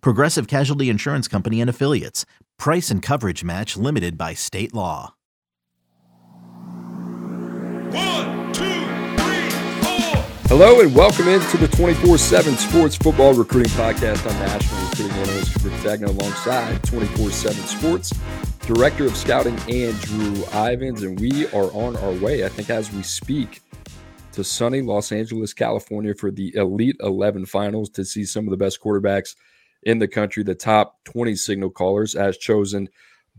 Progressive Casualty Insurance Company and Affiliates. Price and coverage match limited by state law. One, two, three, four. Hello and welcome into the 24 7 Sports Football Recruiting Podcast. I'm National Recruiting Analyst Cooper Petagna alongside 24 7 Sports Director of Scouting Andrew Ivins. And we are on our way, I think, as we speak, to sunny Los Angeles, California for the Elite 11 finals to see some of the best quarterbacks in the country, the top 20 signal callers as chosen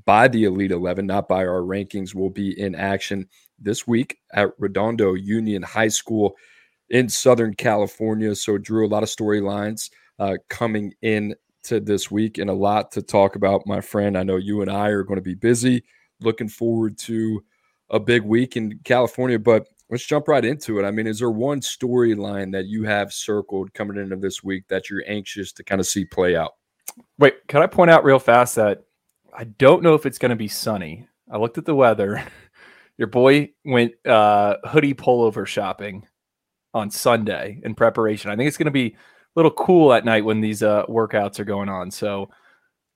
by the Elite 11, not by our rankings, will be in action this week at Redondo Union High School in Southern California. So, Drew, a lot of storylines uh, coming in to this week and a lot to talk about, my friend. I know you and I are going to be busy. Looking forward to a big week in California, but let's jump right into it. I mean, is there one storyline that you have circled coming into this week that you're anxious to kind of see play out? Wait, can I point out real fast that I don't know if it's going to be sunny. I looked at the weather. Your boy went uh, hoodie pullover shopping on Sunday in preparation. I think it's going to be a little cool at night when these uh, workouts are going on. So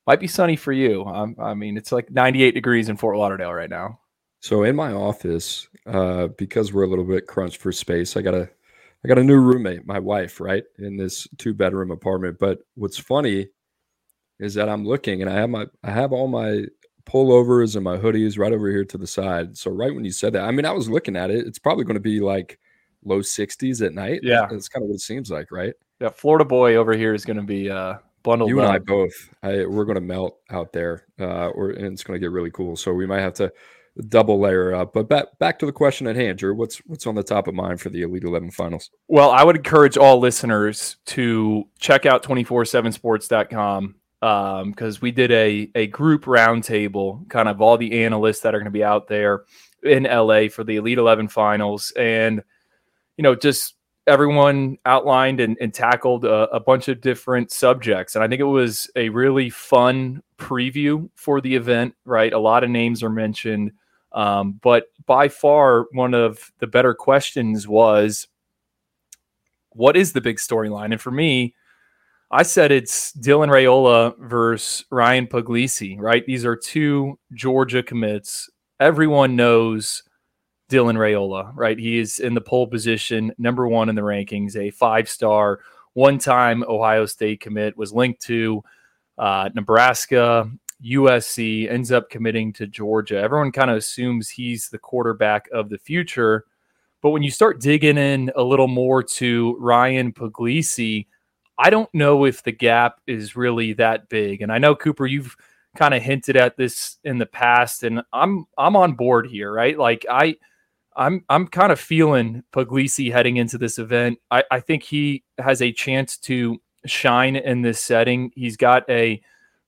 might be sunny for you. Um, I mean, it's like 98 degrees in Fort Lauderdale right now. So in my office, uh, because we're a little bit crunched for space, I got a I got a new roommate, my wife, right, in this two bedroom apartment. But what's funny is that I'm looking and I have my I have all my pullovers and my hoodies right over here to the side. So right when you said that, I mean, I was looking at it. It's probably going to be like low 60s at night. Yeah, that's kind of what it seems like, right? Yeah, Florida boy over here is going to be uh, bundled. You and up. I both. I, we're going to melt out there, uh, or and it's going to get really cool. So we might have to double layer up. But back back to the question at hand, Drew. What's what's on the top of mind for the Elite Eleven finals? Well, I would encourage all listeners to check out 247sports.com because um, we did a, a group roundtable, kind of all the analysts that are going to be out there in LA for the Elite 11 finals. And, you know, just everyone outlined and, and tackled a, a, bunch of different subjects. And I think it was a really fun preview for the event, right? A lot of names are mentioned. Um, but by far, one of the better questions was what is the big storyline? And for me, I said it's Dylan Raiola versus Ryan Puglisi, right? These are two Georgia commits. Everyone knows Dylan Raiola, right? He is in the pole position, number one in the rankings, a five star, one time Ohio State commit, was linked to uh, Nebraska, USC, ends up committing to Georgia. Everyone kind of assumes he's the quarterback of the future. But when you start digging in a little more to Ryan Puglisi, I don't know if the gap is really that big. And I know Cooper, you've kind of hinted at this in the past, and I'm I'm on board here, right? Like I I'm I'm kind of feeling Puglisi heading into this event. I, I think he has a chance to shine in this setting. He's got a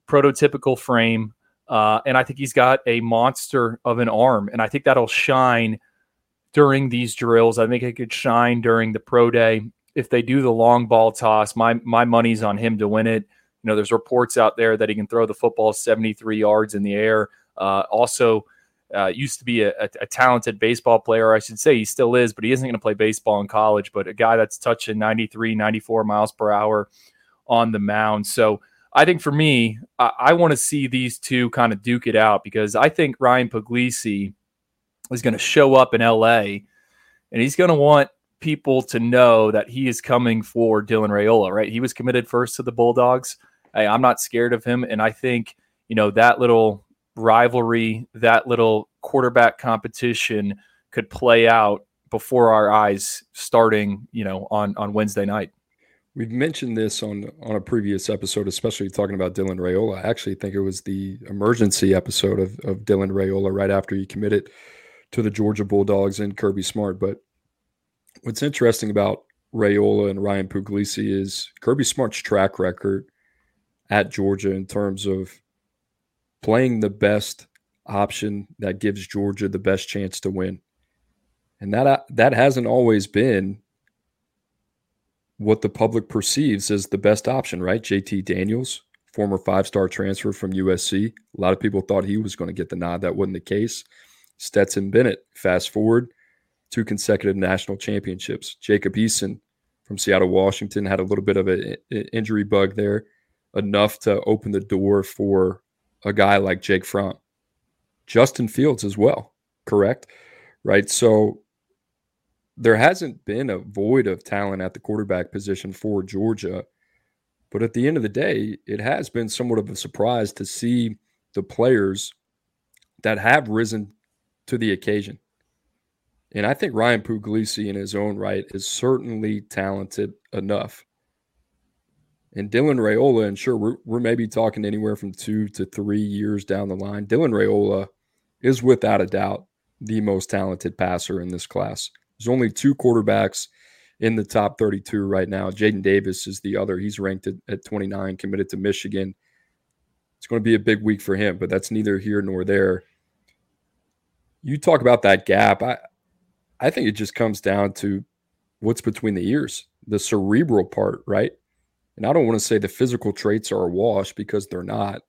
prototypical frame, uh, and I think he's got a monster of an arm, and I think that'll shine during these drills. I think it could shine during the pro day if they do the long ball toss. My my money's on him to win it. You know, there's reports out there that he can throw the football 73 yards in the air. Uh, also uh, used to be a, a, a, talented baseball player, I should say. He still is, but he isn't going to play baseball in college. But a guy that's touching 93, 94 miles per hour on the mound. So I think for me, I, I want to see these two kind of duke it out because I think Ryan Puglisi is going to show up in LA and he's going to want people to know that he is coming for Dylan Raiola, right? He was committed first to the Bulldogs. Hey, I'm not scared of him. And I think you know, that little rivalry, that little quarterback competition could play out before our eyes starting, you know, on on Wednesday night. We've mentioned this on on a previous episode, especially talking about Dylan Raiola. I actually think it was the emergency episode of, of Dylan Raiola right after he committed to the Georgia Bulldogs and Kirby Smart. But what's interesting about Raiola and Ryan Puglisi is Kirby Smart's track record at Georgia in terms of playing the best option that gives Georgia the best chance to win. And that that hasn't always been what the public perceives as the best option, right? JT Daniels, former five-star transfer from USC. A lot of people thought he was going to get the nod. That wasn't the case. Stetson Bennett, fast forward, two consecutive national championships. Jacob Eason from Seattle, Washington, had a little bit of an injury bug there, enough to open the door for a guy like Jake Fromm. Justin Fields as well, correct? Right. So there hasn't been a void of talent at the quarterback position for Georgia. But at the end of the day, it has been somewhat of a surprise to see the players that have risen to the occasion. And I think Ryan Puglisi, in his own right, is certainly talented enough. And Dylan Raiola, and sure, we're, we're maybe talking anywhere from two to three years down the line. Dylan Raiola is without a doubt the most talented passer in this class. There's only two quarterbacks in the top 32 right now. Jadyn Davis is the other. He's ranked at, at 29, committed to Michigan. It's going to be a big week for him, but that's neither here nor there. You talk about that gap. I, I think it just comes down to what's between the ears, the cerebral part, right? And I don't want to say the physical traits are a wash because they're not,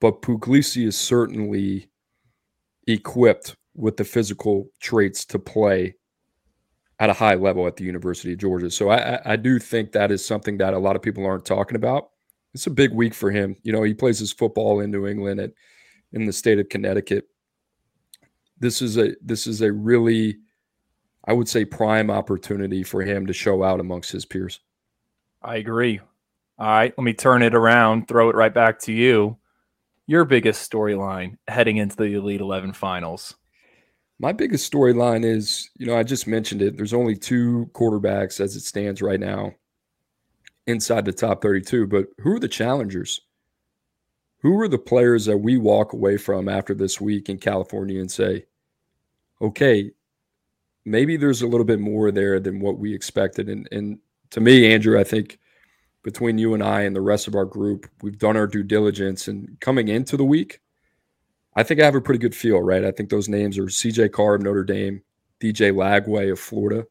but Puglisi is certainly equipped with the physical traits to play at a high level at the University of Georgia. So I, I do think that is something that a lot of people aren't talking about. It's a big week for him. You know, he plays his football in New England at in the state of Connecticut. This is a this is a really I would say prime opportunity for him to show out amongst his peers. I agree. All right, let me turn it around, throw it right back to you. Your biggest storyline heading into the Elite 11 finals. My biggest storyline is, you know, I just mentioned it. There's only two quarterbacks as it stands right now inside the top 32, but who are the challengers? Who are the players that we walk away from after this week in California and say, okay, maybe there's a little bit more there than what we expected. And and to me, Andrew, I think between you and I and the rest of our group, we've done our due diligence and coming into the week, I think I have a pretty good feel, right? I think those names are CJ Carr of Notre Dame, DJ Lagway of Florida,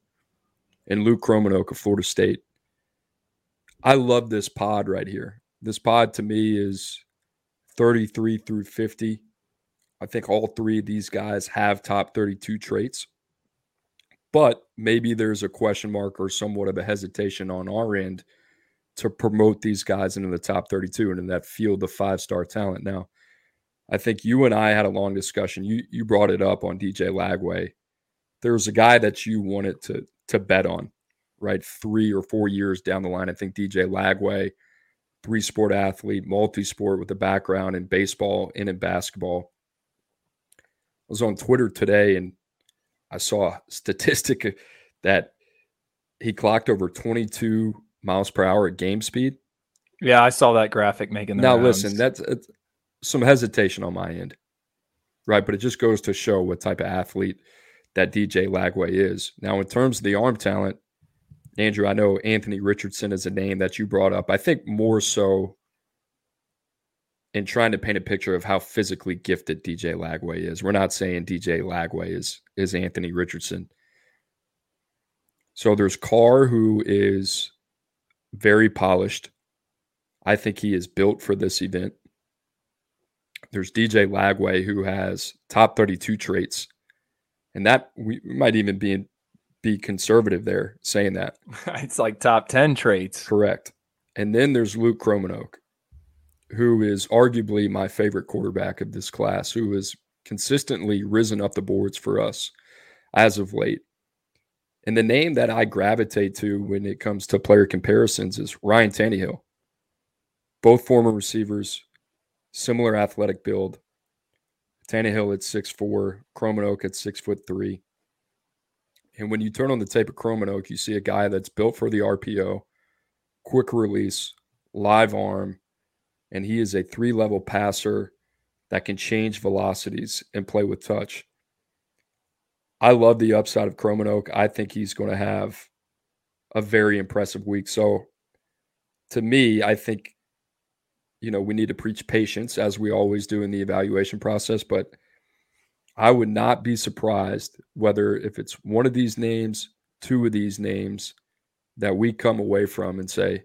and Luke Kromenhoek of Florida State. I love this pod right here. This pod to me is 33 through 50. I think all three of these guys have top 32 traits but maybe there's a question mark or somewhat of a hesitation on our end to promote these guys into the top 32 and in that field of five star talent. Now, I think you and I had a long discussion. You you brought it up on DJ Lagway. There's a guy that you wanted to to bet on, right? Three or four years down the line. I think DJ Lagway, three sport athlete, multi sport with a background in baseball and in basketball. I was on Twitter today and I saw a statistic that he clocked over 22 miles per hour at game speed. Yeah, I saw that graphic making. now, rounds. listen, that's some hesitation on my end, right? But it just goes to show what type of athlete that DJ Lagway is. Now, in terms of the arm talent, Andrew, I know Anthony Richardson is a name that you brought up. I think more so in trying to paint a picture of how physically gifted DJ Lagway is. We're not saying DJ Lagway is is Anthony Richardson. So there's Carr who is very polished. I think he is built for this event. There's DJ Lagway who has top 32 traits. And that we might even be be conservative there saying that. it's like top 10 traits. Correct. And then there's Luke Kromenhoek who is arguably my favorite quarterback of this class, who has consistently risen up the boards for us as of late. And the name that I gravitate to when it comes to player comparisons is Ryan Tannehill. Both former receivers, similar athletic build. Tannehill at six 6'4, Kromenhoek at 6 foot 3. And when you turn on the tape of Kromenhoek, you see a guy that's built for the RPO, quick release, live arm, and he is a three level passer that can change velocities and play with touch. I love the upside of Kromenhoek. I think he's going to have a very impressive week. So to me, I think you know, we need to preach patience as we always do in the evaluation process, but I would not be surprised whether if it's one of these names, two of these names that we come away from and say,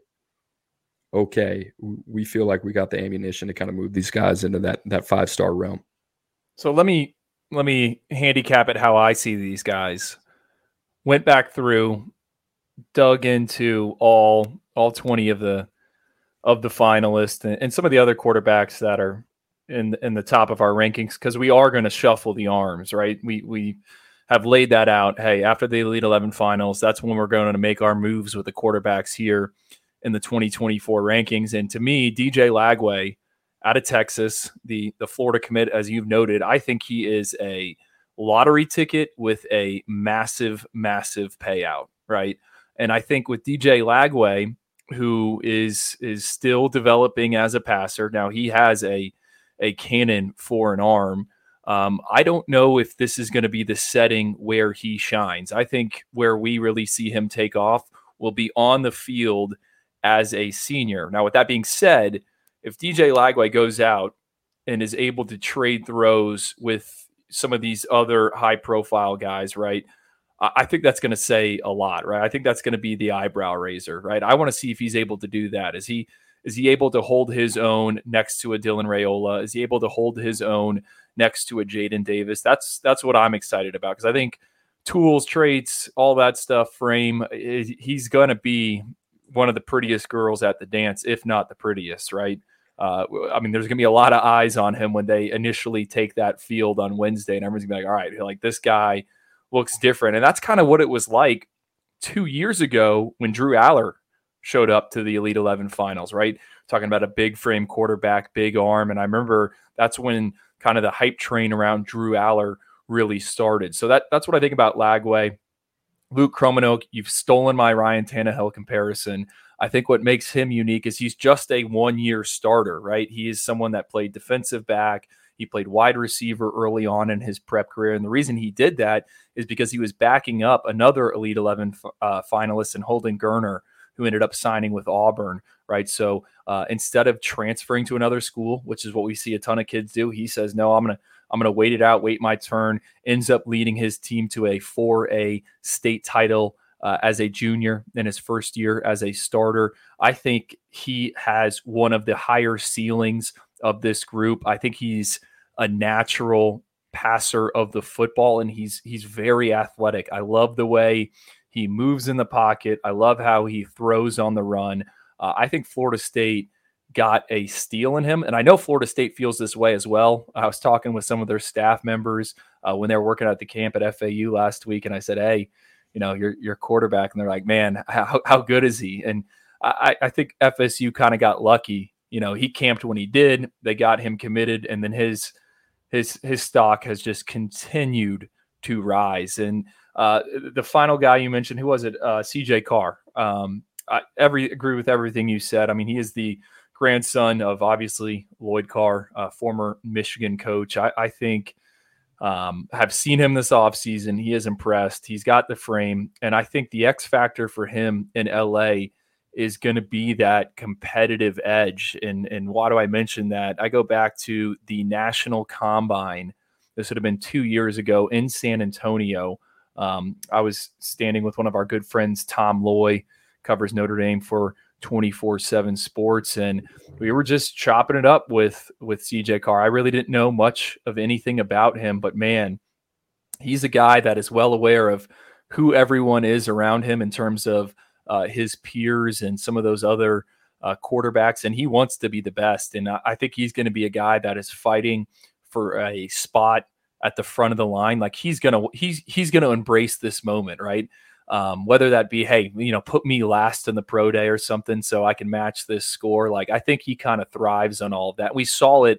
okay, we feel like we got the ammunition to kind of move these guys into that that five star realm. So let me let me handicap it how I see these guys. Went back through, dug into all all 20 of the of the finalists and, and some of the other quarterbacks that are in in the top of our rankings because we are going to shuffle the arms, right? We we have laid that out. Hey, after the Elite Eleven finals, that's when we're going to make our moves with the quarterbacks here in the 2024 rankings. And to me, DJ Lagway out of Texas, the the Florida commit, as you've noted, I think he is a lottery ticket with a massive, massive payout, right? And I think with DJ Lagway, who is is still developing as a passer. Now he has a a cannon for an arm. Um, I don't know if this is going to be the setting where he shines. I think where we really see him take off will be on the field as a senior. Now, with that being said, if DJ Lagway goes out and is able to trade throws with some of these other high profile guys, right? I think that's going to say a lot, right? I think that's going to be the eyebrow raiser, right? I want to see if he's able to do that. Is he is he able to hold his own next to a Dylan Raiola? Is he able to hold his own next to a Jadyn Davis? That's that's what I'm excited about because I think tools, traits, all that stuff, frame, he's going to be one of the prettiest girls at the dance, if not the prettiest, right? Uh, I mean, there's going to be a lot of eyes on him when they initially take that field on Wednesday, and everyone's going to be like, all right, like this guy – looks different. And that's kind of what it was like two years ago when Drew Allar showed up to the Elite 11 finals, right? Talking about a big frame quarterback, big arm. And I remember that's when kind of the hype train around Drew Allar really started. So that that's what I think about Lagway. Luke Kromenhoek, you've stolen my Ryan Tannehill comparison. I think what makes him unique is he's just a one year starter, right? He is someone that played defensive back, he played wide receiver early on in his prep career. And the reason he did that is because he was backing up another Elite 11 uh, finalist in Holden Geriner, who ended up signing with Auburn, right? So uh, instead of transferring to another school, which is what we see a ton of kids do, he says, no, I'm going to. I'm going to wait it out, wait my turn. Ends up leading his team to a 4A state title uh, as a junior in his first year as a starter. I think he has one of the higher ceilings of this group. I think he's a natural passer of the football and he's he's very athletic. I love the way he moves in the pocket. I love how he throws on the run. Uh, I think Florida State got a steal in him, and I know Florida State feels this way as well. I was talking with some of their staff members uh, when they were working at the camp at FAU last week, and I said, "Hey, you know, your your quarterback," and they're like, "Man, how how good is he?" And I, I think FSU kind of got lucky. You know, he camped when he did. They got him committed, and then his his his stock has just continued to rise. And uh, the final guy you mentioned, who was it? Uh, C.J. Carr. Um, I every agree with everything you said. I mean, he is the grandson of obviously Lloyd Carr, uh, former Michigan coach. I, I think um, have seen him this offseason. He is impressed. He's got the frame, and I think the X factor for him in LA is going to be that competitive edge. And and why do I mention that? I go back to the National Combine. This would have been two years ago in San Antonio. Um, I was standing with one of our good friends, Tom Loy, covers Notre Dame for 24/7 Sports, and we were just chopping it up with with CJ Carr. I really didn't know much of anything about him, but man, he's a guy that is well aware of who everyone is around him in terms of uh, his peers and some of those other uh, quarterbacks, and he wants to be the best. And I, think he's going to be a guy that is fighting for a spot at the front of the line. Like he's gonna he's he's gonna embrace this moment, right? Um, whether that be, hey, you know, put me last in the pro day or something so I can match this score. Like, I think he kind of thrives on all of that. We saw it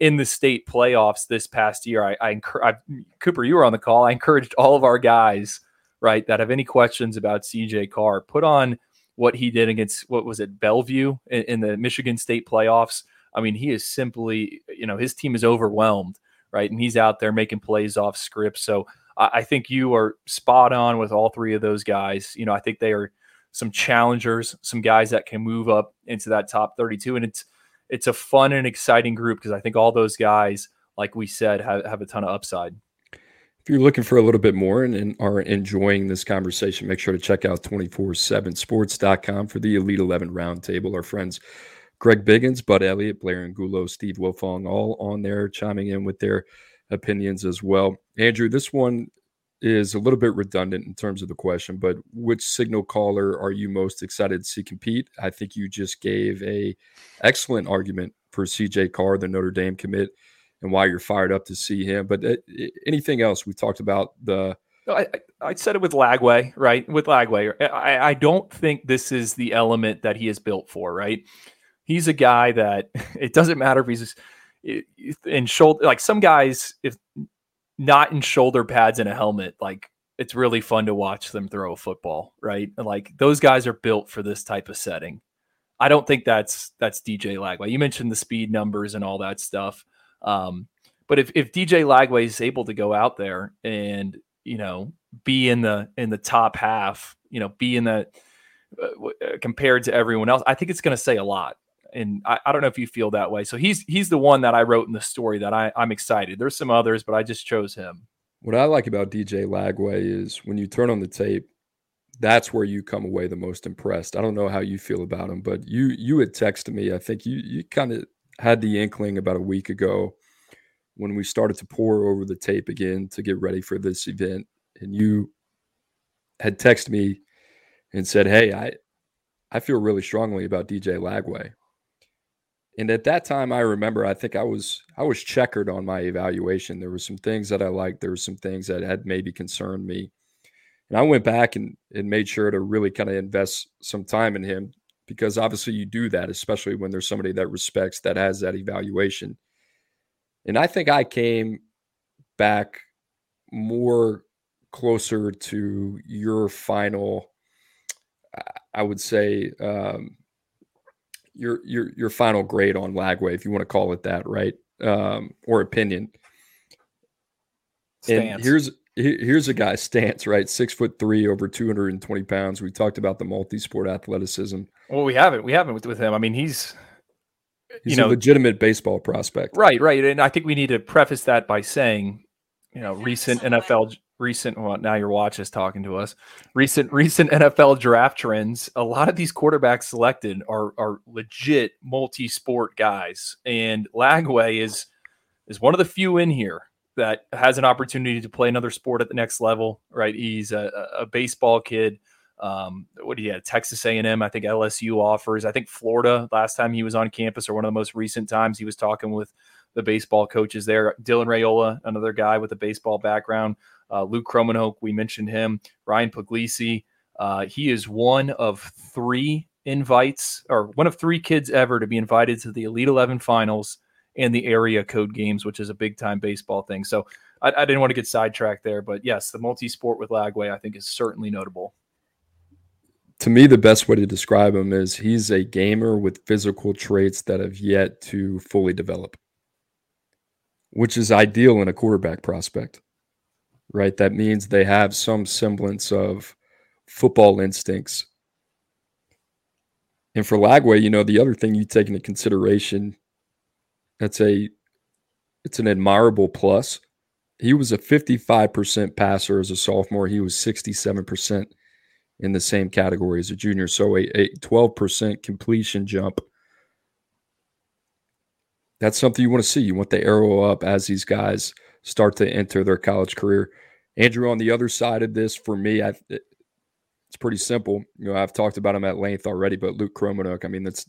in the state playoffs this past year. I, I, I, Cooper, you were on the call. I encouraged all of our guys, right, that have any questions about CJ Carr, put on what he did against what was it, Belleville in, in the Michigan State playoffs. I mean, he is simply, you know, his team is overwhelmed, right, and he's out there making plays off script. So I, think you are spot on with all three of those guys. You know, I think they are some challengers, some guys that can move up into that top 32. And it's it's a fun and exciting group because I think all those guys, like we said, have, have a ton of upside. If you're looking for a little bit more and, and are enjoying this conversation, make sure to check out 247sports.com for the Elite 11 Roundtable. Our friends Greg Biggins, Bud Elliott, Blair Angulo, Steve Wiltfong, all on there chiming in with their opinions as well. Andrew, this one is a little bit redundant in terms of the question, but which signal caller are you most excited to see compete? I think you just gave a excellent argument for CJ Carr, the Notre Dame commit, and why you're fired up to see him. But uh, anything else? We talked about the. I, I said it with Lagway, right? With Lagway, I, I don't think this is the element that he is built for, right? He's a guy that it doesn't matter if he's in shoulder like some guys if not in shoulder pads and a helmet like it's really fun to watch them throw a football right like those guys are built for this type of setting i don't think that's that's dj lagway you mentioned the speed numbers and all that stuff um, but if, if dj lagway is able to go out there and you know be in the in the top half you know be in the uh, compared to everyone else i think it's going to say a lot and I, I, don't know if you feel that way. So he's he's the one that I wrote in the story that I, I'm excited. There's some others, but I just chose him. What I like about DJ Lagway is when you turn on the tape, that's where you come away the most impressed. I don't know how you feel about him, but you you had texted me. I think you you kind of had the inkling about a week ago when we started to pour over the tape again to get ready for this event, and you had texted me and said, "Hey, I I feel really strongly about DJ Lagway." And at that time, I remember I think I was I was checkered on my evaluation. There were some things that I liked. There were some things that had maybe concerned me. And I went back and, and made sure to really kind of invest some time in him because obviously you do that, especially when there's somebody that respects that has that evaluation. And I think I came back more closer to your final, I would say, um, your your your final grade on Lagway, if you want to call it that, right? Um, or opinion. Stance. And here's here's a guy stance right? Six foot three over 220 pounds. We talked about the multi-sport athleticism. Well we haven't we haven't with, with him. I mean he's he's you know, a legitimate baseball prospect. Right right. And i think we need to preface that by saying you know recent nfl recent well now your watch is talking to us. Recent recent nfl draft trends a lot of these quarterbacks selected are are legit multi-sport guys. And lagway is is one of the few in here that has an opportunity to play another sport at the next level right he's a, a baseball kid um, what do you have? Texas A&M, I think LSU offers. I think Florida last time he was on campus, or one of the most recent times he was talking with the baseball coaches there. Dylan Raiola, another guy with a baseball background. Uh, Luke Kromenhoek, we mentioned him. Ryan Puglisi, uh, he is one of three invites, or one of three kids ever to be invited to the Elite 11 finals and the area code games, which is a big time baseball thing. So I, I didn't want to get sidetracked there, but yes, the multi sport with Lagway, I think, is certainly notable. To me, the best way to describe him is he's a gamer with physical traits that have yet to fully develop, which is ideal in a quarterback prospect right? That means they have some semblance of football instincts. And for Lagway, you know, the other thing you take into consideration, that's a it's an admirable plus. He was a 55% passer as a sophomore. He was 67% in the same category as a junior. So a, a 12% completion jump. That's something you want to see. You want the arrow up as these guys – start to enter their college career. Andrew, on the other side of this, for me, I, it's pretty simple. You know, I've talked about him at length already, but Luke Kromenhoek, I mean, that's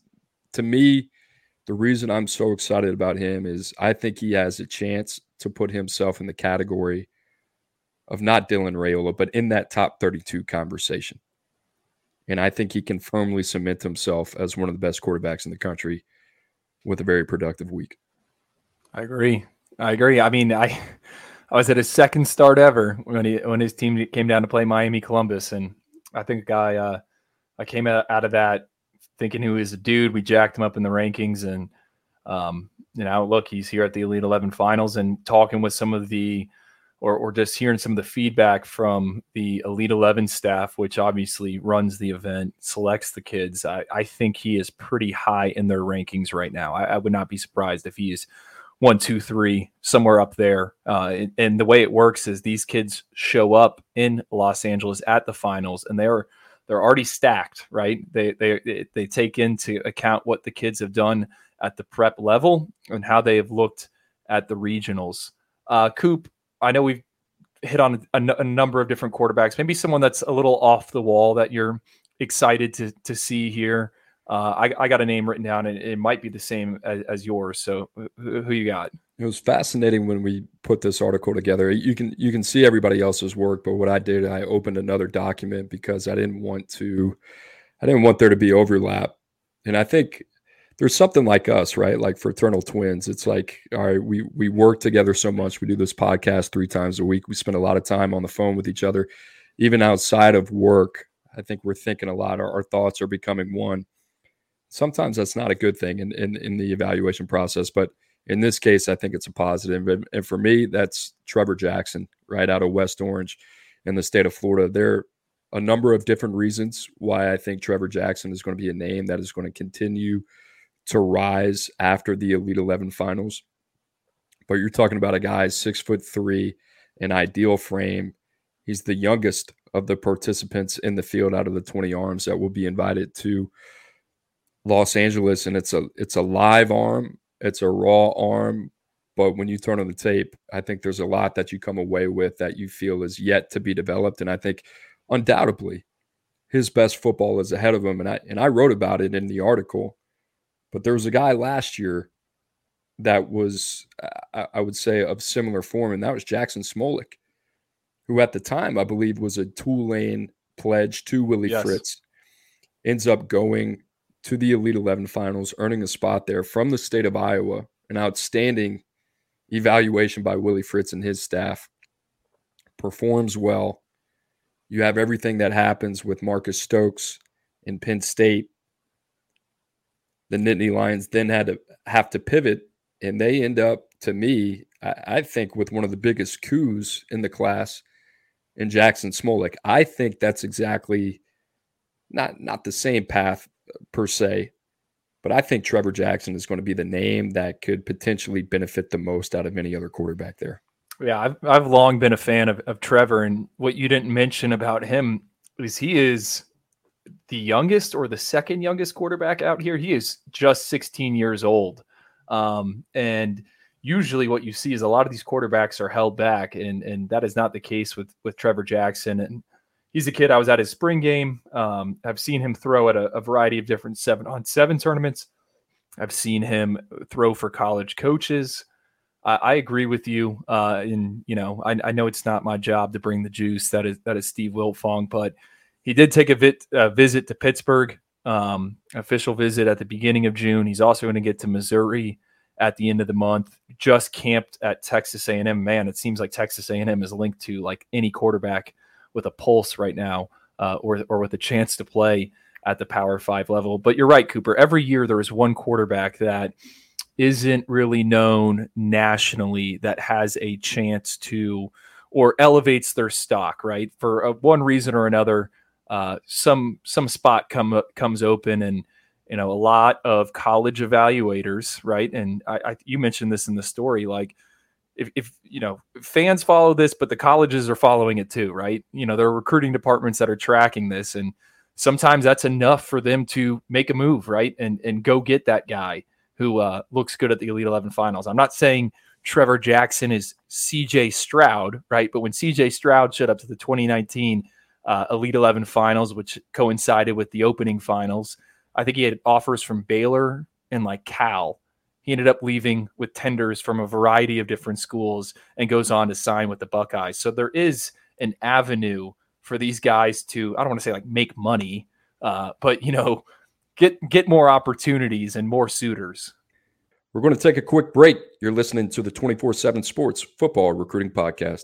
to me, the reason I'm so excited about him is I think he has a chance to put himself in the category of not Dylan Raiola, but in that top 32 conversation. And I think he can firmly cement himself as one of the best quarterbacks in the country with a very productive week. I agree. I agree. I mean, I I was at his second start ever when he when his team came down to play Miami Columbus, and I think I uh, I came out of that thinking he was a dude. We jacked him up in the rankings, and um, you know, look, he's here at the Elite Eleven finals and talking with some of the or, or just hearing some of the feedback from the Elite 11 staff, which obviously runs the event, selects the kids, I, I think he is pretty high in their rankings right now. I, I, would not be surprised if he is one, two, three, somewhere up there. Uh, and, and, the way it works is these kids show up in Los Angeles at the finals, and they're they're already stacked, right? They they they take into account what the kids have done at the prep level and how they have looked at the regionals. Uh, Coop, I know we've hit on a, a, number of different quarterbacks. Maybe someone that's a little off the wall that you're excited to to see here. Uh, I, I, got a name written down, and it might be the same as, as yours. So, who, who, you got? It was fascinating when we put this article together. You can you can see everybody else's work, but what I did, I opened another document because I didn't want to, I didn't want there to be overlap, and I think there's something like us, right? Like fraternal twins. It's like, all right, we we work together so much. We do this podcast three times a week. We spend a lot of time on the phone with each other, even outside of work. I think we're thinking a lot. Our, our thoughts are becoming one. Sometimes that's not a good thing in, in in the evaluation process, but in this case, I think it's a positive. And, and for me, that's Trevor Jackson, right out of West Orange in the state of Florida. There are a number of different reasons why I think Trevor Jackson is going to be a name that is going to continue to rise after the Elite 11 finals. But you're talking about a guy six foot three, an ideal frame. He's the youngest of the participants in the field out of the 20 arms that will be invited to Los Angeles. And it's a it's a live arm, it's a raw arm. But when you turn on the tape, I think there's a lot that you come away with that you feel is yet to be developed. And I think undoubtedly his best football is ahead of him. And I and I wrote about it in the article but there was a guy last year that was, I would say, of similar form, and that was Jackson Smolik, who at the time I believe was a Tulane pledge to Willie yes. Fritz, ends up going to the Elite 11 finals, earning a spot there from the state of Iowa, an outstanding evaluation by Willie Fritz and his staff. Performs well. You have everything that happens with Marcus Stokes in Penn State the Nittany Lions then had to have to pivot, and they end up, to me, I, I think, with one of the biggest coups in the class in Jackson Smolik. I think that's exactly not not the same path per se, but I think Trevor Jackson is going to be the name that could potentially benefit the most out of any other quarterback there. Yeah, I've I've long been a fan of, of Trevor, and what you didn't mention about him is he is the youngest or the second youngest quarterback out here. He is just 16 years old. Um, and usually what you see is a lot of these quarterbacks are held back, and and that is not the case with with Trevor Jackson. And he's a kid. I was at his spring game. Um, I've seen him throw at a, a variety of different seven on seven tournaments. I've seen him throw for college coaches. I, I agree with you. Uh, and you know, I, I, know it's not my job to bring the juice. That is that is Steve Wiltfong, but he did take a vit, uh, visit to Pittsburgh, um, official visit at the beginning of June. He's also going to get to Missouri at the end of the month. Just camped at Texas A&M. Man, it seems like Texas A&M is linked to like any quarterback with a pulse right now, uh, or or with a chance to play at the Power Five level. But you're right, Cooper. Every year there is one quarterback that isn't really known nationally that has a chance to or elevates their stock, right? For uh, one reason or another, uh, some some spot come comes open and you know a lot of college evaluators right and I, I, you mentioned this in the story like if, if you know fans follow this but the colleges are following it too right you know there are recruiting departments that are tracking this and sometimes that's enough for them to make a move right and and go get that guy who uh, looks good at the elite 11 finals i'm not saying trevor jackson is cj stroud right but when cj stroud showed up to the 2019 uh, Elite 11 finals, which coincided with the opening finals. I think he had offers from Baylor and like Cal. He ended up leaving with tenders from a variety of different schools and goes on to sign with the Buckeyes. So there is an avenue for these guys to, I don't want to say like make money, uh, but you know, get get more opportunities and more suitors. We're going to take a quick break. You're listening to the 24 7 Sports Football Recruiting Podcast.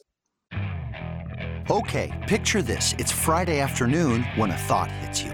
Okay, picture this. It's Friday afternoon when a thought hits you.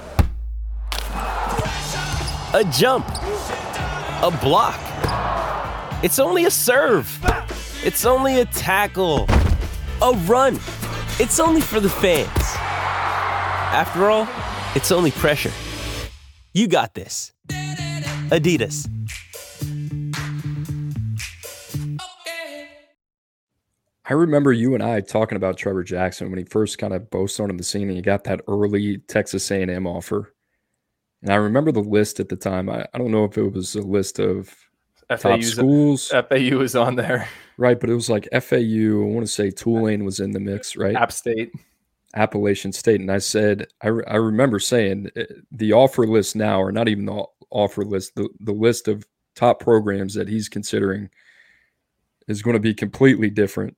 a jump, a block. It's only a serve. It's only a tackle, a run. It's only for the fans. After all, it's only pressure. You got this. Adidas. I remember you and I talking about Trevor Jackson when he first kind of boasted on the scene and he got that early Texas A&M offer. And I remember the list at the time. I, I don't know if it was a list of FAU's, top schools. FAU was on there. Right, but it was like FAU. I want to say Tulane was in the mix, right? App State. Appalachian State. And I said, I, re- I remember saying eh, the offer list now, or not even the offer list, the, the list of top programs that he's considering is going to be completely different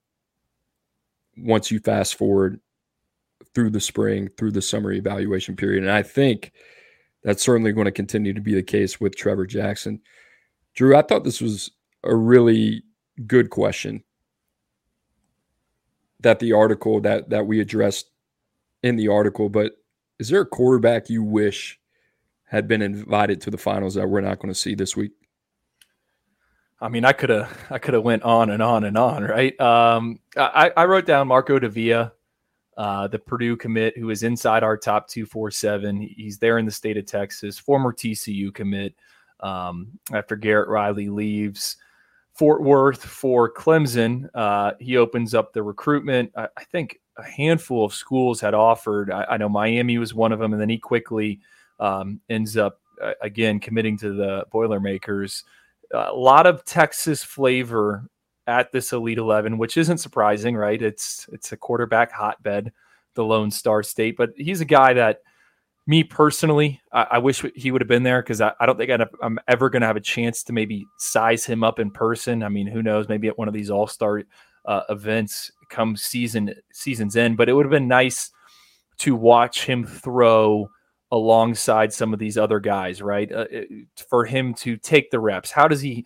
once you fast forward through the spring, through the summer evaluation period. And I think that's certainly going to continue to be the case with Trevor Jackson. Drew, I thought this was a really good question that the article that that we addressed in the article, but is there a quarterback you wish had been invited to the finals that we're not going to see this week? I mean, I could have I could have went on and on and on, right? Um, I, I wrote down Marco Davia, uh, the Purdue commit, who is inside our top two four seven. He's there in the state of Texas, former TCU commit. Um, after Garrett Riley leaves Fort Worth for Clemson, uh, he opens up the recruitment. I, I, think a handful of schools had offered. I, I, know Miami was one of them, and then he quickly um, ends up uh, again committing to the Boilermakers a lot of Texas flavor at this Elite 11, which isn't surprising, right? It's it's a quarterback hotbed, the Lone Star State, but he's a guy that me personally, I, I wish he would have been there because I, I, don't think i am ever going to have a chance to maybe size him up in person. I mean, who knows? Maybe at one of these All Star uh, events come season seasons end, but it would have been nice to watch him throw alongside some of these other guys, right? Uh, for him to take the reps, how does he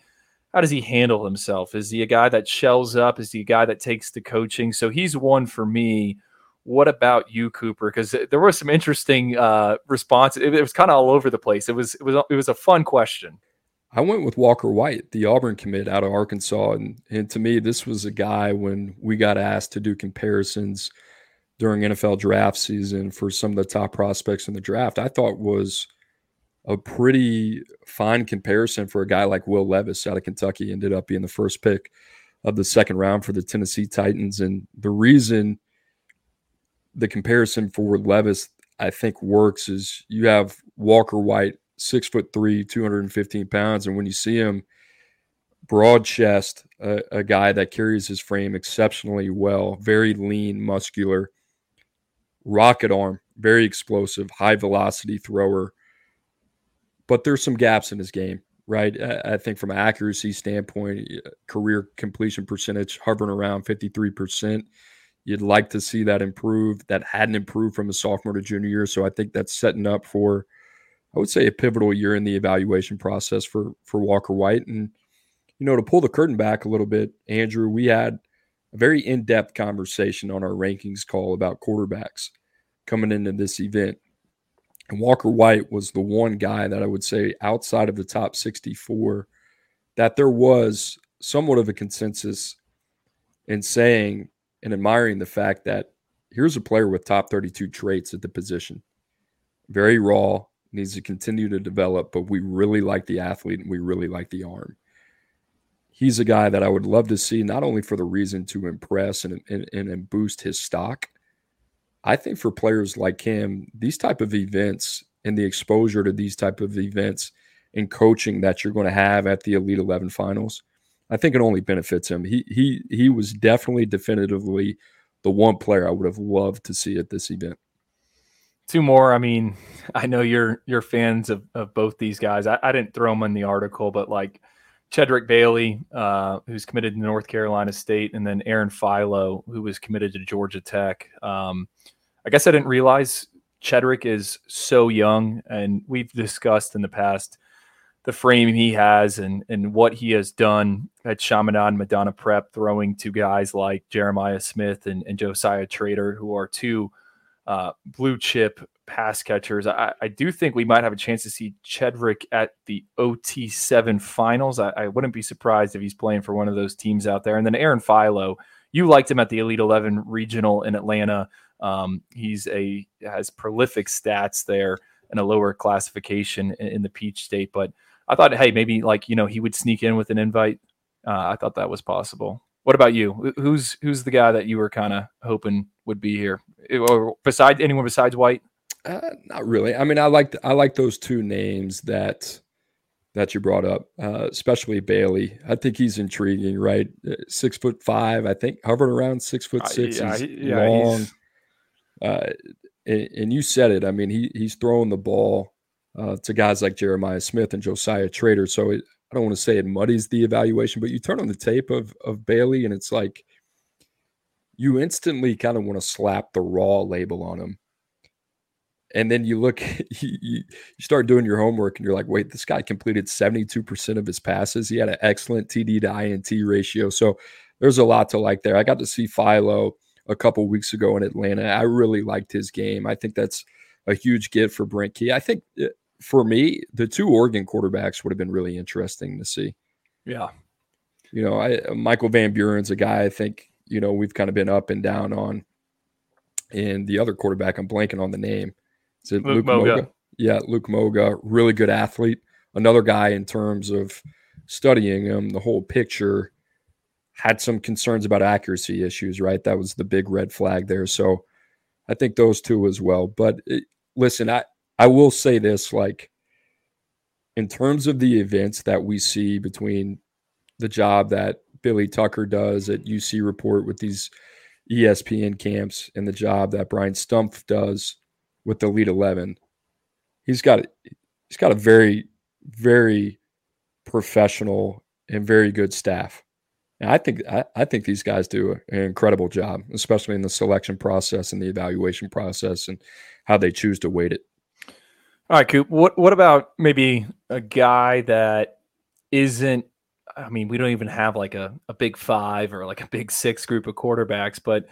how does he handle himself? Is he a guy that shells up? Is he a guy that takes the coaching? So he's one for me. What about you, Cooper? Because there was some interesting uh, response. It, it was kind of all over the place. It was it was it was a fun question. I went with Walker White, the Auburn commit out of Arkansas, and, and to me, this was a guy when we got asked to do comparisons during NFL draft season for some of the top prospects in the draft, I thought was a pretty fine comparison for a guy like Will Levis out of Kentucky. Ended up being the first pick of the second round for the Tennessee Titans. And the reason the comparison for Levis, I think, works is you have Walker White, six foot three, 215 pounds. And when you see him, broad chest, a, a guy that carries his frame exceptionally well, very lean, muscular rocket arm, very explosive, high velocity thrower. But there's some gaps in his game, right? I think from an accuracy standpoint, career completion percentage hovering around 53%. You'd like to see that improve. That hadn't improved from a sophomore to junior year. So I think that's setting up for, I would say, a pivotal year in the evaluation process for for Walker White. And, you know, to pull the curtain back a little bit, Andrew, we had a very in-depth conversation on our rankings call about quarterbacks coming into this event. And Walker White was the one guy that I would say outside of the top 64 that there was somewhat of a consensus in saying and admiring the fact that here's a player with top 32 traits at the position. Very raw, needs to continue to develop, but we really like the athlete and we really like the arm. he's a guy that I would love to see, not only for the reason to impress and, and, and boost his stock. I think for players like him, these type of events and the exposure to these type of events and coaching that you're going to have at the Elite 11 finals, I think it only benefits him. He he he was definitely definitively the one player I would have loved to see at this event. Two more. I mean, I know you're you're fans of, of both these guys. I, I didn't throw them in the article, but like Chedrick Bailey, uh, who's committed to North Carolina State, and then Aaron Philo, who was committed to Georgia Tech. Um, I guess I didn't realize Chedrick is so young, and we've discussed in the past the frame he has and and what he has done at Chaminade Madonna Prep, throwing to guys like Jeremiah Smith and, and Josiah Trader, who are two uh, blue chip pass catchers. I, I, do think we might have a chance to see Chedrick at the OT7 finals. I, I, wouldn't be surprised if he's playing for one of those teams out there. And then Aaron Philo, you liked him at the Elite 11 regional in Atlanta. Um, he's a has prolific stats there and a lower classification in, in the Peach State, but I thought, hey, maybe like you know he would sneak in with an invite. Uh, I thought that was possible. What about you? Who's who's the guy that you were kind of hoping would be here, or besides anyone besides White? Uh, not really. I mean, I like I like those two names that that you brought up, uh, especially Bailey. I think he's intriguing, right? Uh, six foot five, I think, hovering around six foot uh, six. Uh, yeah, he's yeah, long. He's... Uh, and, and, you said it. I mean, he he's throwing the ball uh, to guys like Jeremiah Smith and Josiah Trader. So it, I don't want to say it muddies the evaluation, but you turn on the tape of of Bailey, and it's like you instantly kind of want to slap the raw label on him. And then you look, you, you start doing your homework, and you're like, wait, this guy completed 72% of his passes. He had an excellent TD to INT ratio. So there's a lot to like there. I got to see Philo a couple weeks ago in Atlanta. I really liked his game. I think that's a huge get for Brent Key. I think uh, for me, the two Oregon quarterbacks would have been really interesting to see. Yeah. You know, I, Michael Van Buren's a guy I think, you know, we've kind of been up and down on. And the other quarterback, I'm blanking on the name. Is it Luke, Luke Moga? Moga? Yeah, Luke Moga, really good athlete. Another guy in terms of studying him, the whole picture had some concerns about accuracy issues, right? That was the big red flag there. So I think those two as well. But it, listen, I, I will say this like, in terms of the events that we see between the job that Billy Tucker does at UC Report with these ESPN camps and the job that Brian Stumpf does with the Elite Eleven, he's got he's got a very very professional and very good staff. And I think I, I think these guys do an incredible job, especially in the selection process and the evaluation process and how they choose to weight it. All right, Coop. What what about maybe a guy that isn't I mean, we don't even have like a, a big five or like a big six group of quarterbacks, but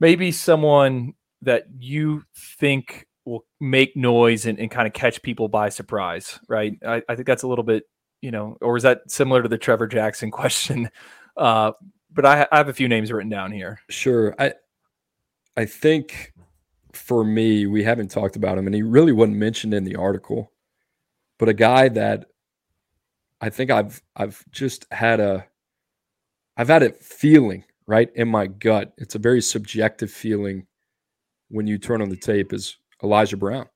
maybe someone that you think will make noise and, and kind of catch people by surprise, right? I, I think that's a little bit, you know, or is that similar to the Trevor Jackson question? Uh, but I, I have a few names written down here. Sure. I I think for me, we haven't talked about him, and he really wasn't mentioned in the article. But a guy that I think I've I've just had a I've had a feeling right in my gut. It's a very subjective feeling when you turn on the tape is Elijah Brown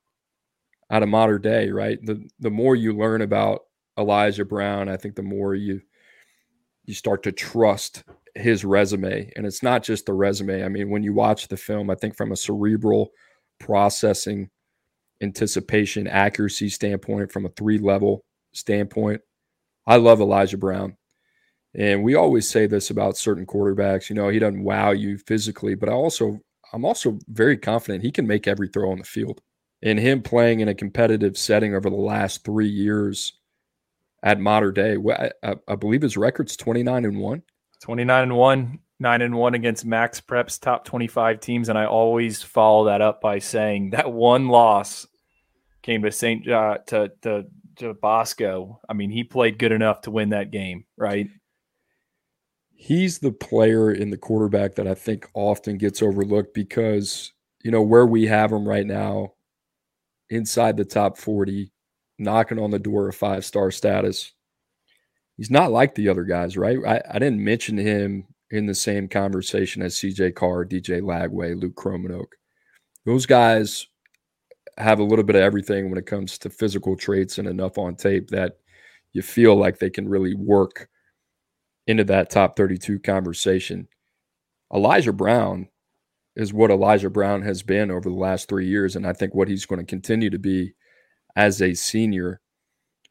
out of Mater Dei, right? The the more you learn about Elijah Brown, I think the more you you start to trust his resume. And it's not just the resume. I mean, when you watch the film, I think from a cerebral processing, anticipation, accuracy standpoint, from a three level standpoint, I love Elijah Brown. And we always say this about certain quarterbacks, you know, he doesn't wow you physically, but I also I'm also very confident he can make every throw on the field. And him playing in a competitive setting over the last 3 years at Mater Dei, I, I believe his record's 29 and 1. 29 and 1, 9 and 1 against Max Prep's top 25 teams. And I always follow that up by saying that one loss came to St. Uh, to, to, to Bosco. I mean, he played good enough to win that game, right? He's the player in the quarterback that I think often gets overlooked because, you know, where we have him right now, inside the top 40, knocking on the door of five star status he's not like the other guys, right? I, I didn't mention him in the same conversation as CJ Carr, DJ Lagway, Luke Kromenhoek. Those guys have a little bit of everything when it comes to physical traits and enough on tape that you feel like they can really work into that top 32 conversation. Elijah Brown is what Elijah Brown has been over the last three years, and I think what he's going to continue to be as a senior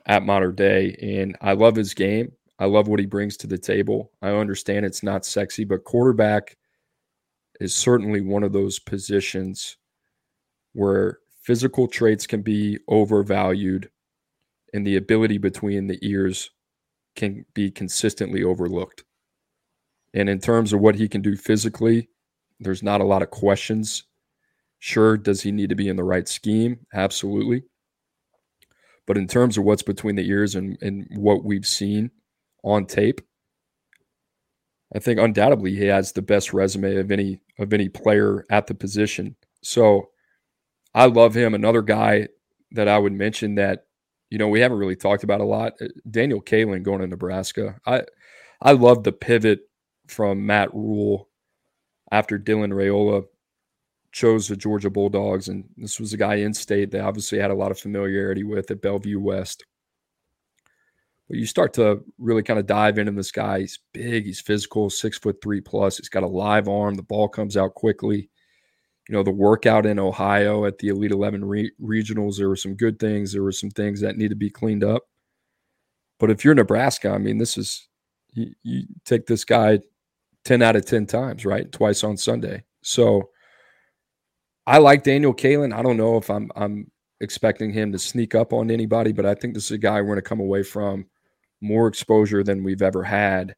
at Mater Dei. And I love his game. I love what he brings to the table. I understand it's not sexy, but quarterback is certainly one of those positions where physical traits can be overvalued and the ability between the ears can be consistently overlooked. And in terms of what he can do physically, there's not a lot of questions. Sure, does he need to be in the right scheme? Absolutely. But in terms of what's between the ears and, and what we've seen on tape, I think undoubtedly he has the best resume of any of any player at the position. So I love him. Another guy that I would mention that you know we haven't really talked about a lot, uh, Daniel Kaelin going to Nebraska. I I love the pivot from Matt Rhule after Dylan Raiola chose the Georgia Bulldogs, and this was a guy in state they obviously had a lot of familiarity with at Bellevue West. But you start to really kind of dive into this guy. He's big, he's physical, six foot three plus. He's got a live arm. The ball comes out quickly. You know, the workout in Ohio at the Elite 11 re- regionals, there were some good things. There were some things that need to be cleaned up. But if you're Nebraska, I mean, this is, you, you take this guy 10 out of 10 times, right? Twice on Sunday. So I like Daniel Kaelin. I don't know if I'm I'm expecting him to sneak up on anybody, but I think this is a guy we're going to come away from more exposure than we've ever had.